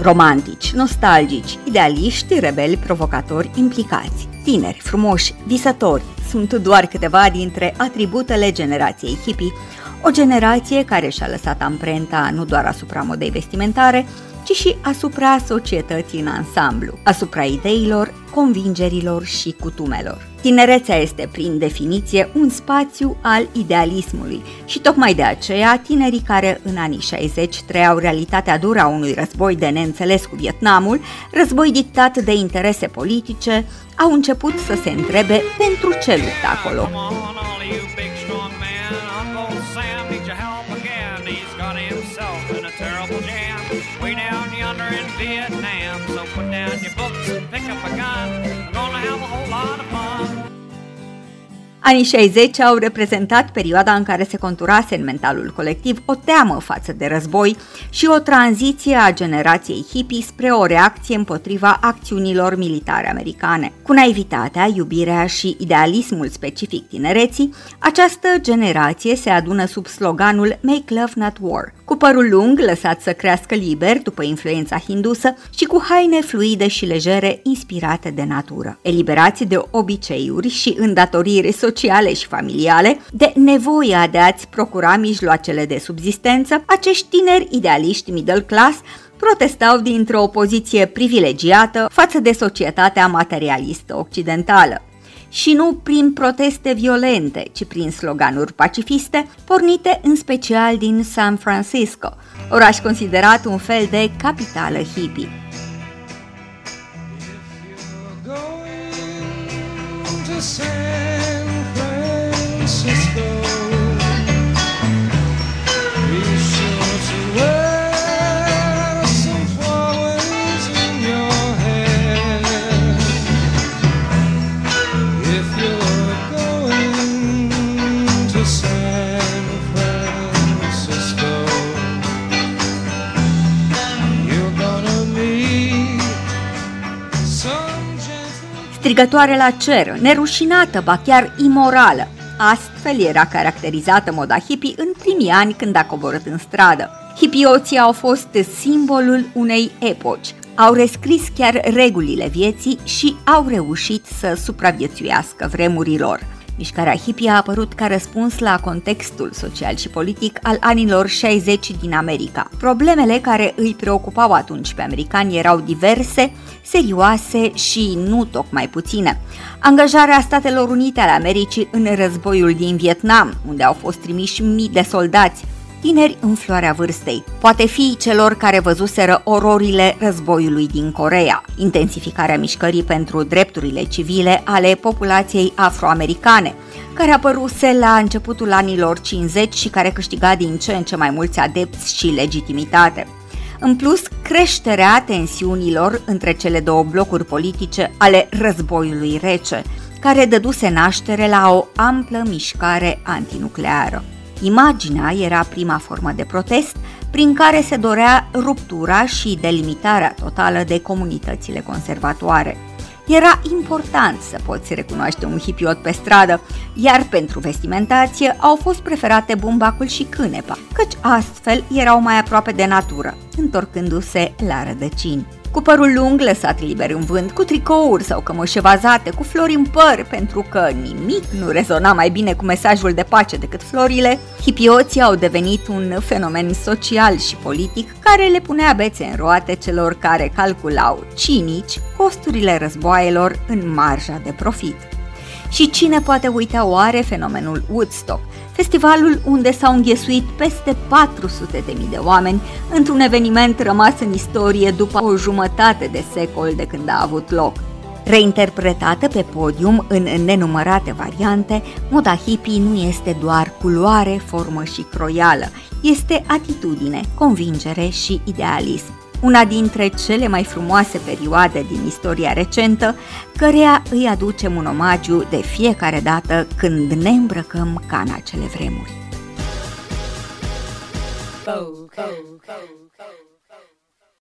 Romantici, nostalgici, idealiști, rebeli, provocatori, implicați, tineri, frumoși, visători, sunt doar câteva dintre atributele generației hippie, o generație care și-a lăsat amprenta nu doar asupra modei vestimentare, ci și asupra societății în ansamblu, asupra ideilor, convingerilor și cutumelor. Tinerețea este, prin definiție, un spațiu al idealismului și tocmai de aceea tinerii care în anii 60 trăiau realitatea dură a unui război de neînțeles cu Vietnamul, război dictat de interese politice, au început să se întrebe pentru ce luptă acolo. Vietnam, so put down your books and pick up a gun. We're gonna have a whole lot of fun. Anii 60 au reprezentat perioada în care se conturase în mentalul colectiv o teamă față de război și o tranziție a generației hippie spre o reacție împotriva acțiunilor militare americane. Cu naivitatea, iubirea și idealismul specific tinereții, această generație se adună sub sloganul Make Love Not War, cu părul lung lăsat să crească liber după influența hindusă și cu haine fluide și legere inspirate de natură. Eliberați de obiceiuri și îndatoriri sociale și familiale, de nevoia de a-ți procura mijloacele de subzistență, acești tineri idealiști middle class protestau dintr-o poziție privilegiată față de societatea materialistă occidentală și nu prin proteste violente, ci prin sloganuri pacifiste, pornite în special din San Francisco, oraș considerat un fel de capitală hippie. San Francisco strigătoare la cer, nerușinată, ba chiar imorală. Astfel era caracterizată moda hippie în primii ani când a coborât în stradă. Hippioții au fost simbolul unei epoci, au rescris chiar regulile vieții și au reușit să supraviețuiască vremurilor. Mișcarea hippie a apărut ca răspuns la contextul social și politic al anilor 60 din America. Problemele care îi preocupau atunci pe americani erau diverse, serioase și nu tocmai puține. Angajarea Statelor Unite ale Americii în războiul din Vietnam, unde au fost trimiși mii de soldați, tineri în floarea vârstei, poate fi celor care văzuseră ororile războiului din Corea, intensificarea mișcării pentru drepturile civile ale populației afroamericane, care apăruse la începutul anilor 50 și care câștiga din ce în ce mai mulți adepți și legitimitate. În plus, creșterea tensiunilor între cele două blocuri politice ale războiului rece, care dăduse naștere la o amplă mișcare antinucleară. Imaginea era prima formă de protest prin care se dorea ruptura și delimitarea totală de comunitățile conservatoare. Era important să poți recunoaște un hipiot pe stradă, iar pentru vestimentație au fost preferate bumbacul și cânepa, căci astfel erau mai aproape de natură, întorcându-se la rădăcini cu părul lung lăsat liber în vânt, cu tricouri sau cămășe vazate, cu flori în păr, pentru că nimic nu rezona mai bine cu mesajul de pace decât florile, hipioții au devenit un fenomen social și politic care le punea bețe în roate celor care calculau cinici costurile războaielor în marja de profit. Și cine poate uita oare fenomenul Woodstock, festivalul unde s-au înghesuit peste 400.000 de oameni într-un eveniment rămas în istorie după o jumătate de secol de când a avut loc. Reinterpretată pe podium în nenumărate variante, moda hippie nu este doar culoare, formă și croială, este atitudine, convingere și idealism. Una dintre cele mai frumoase perioade din istoria recentă, căreia îi aducem un omagiu de fiecare dată când ne îmbrăcăm ca în acele vremuri. Go, go, go, go.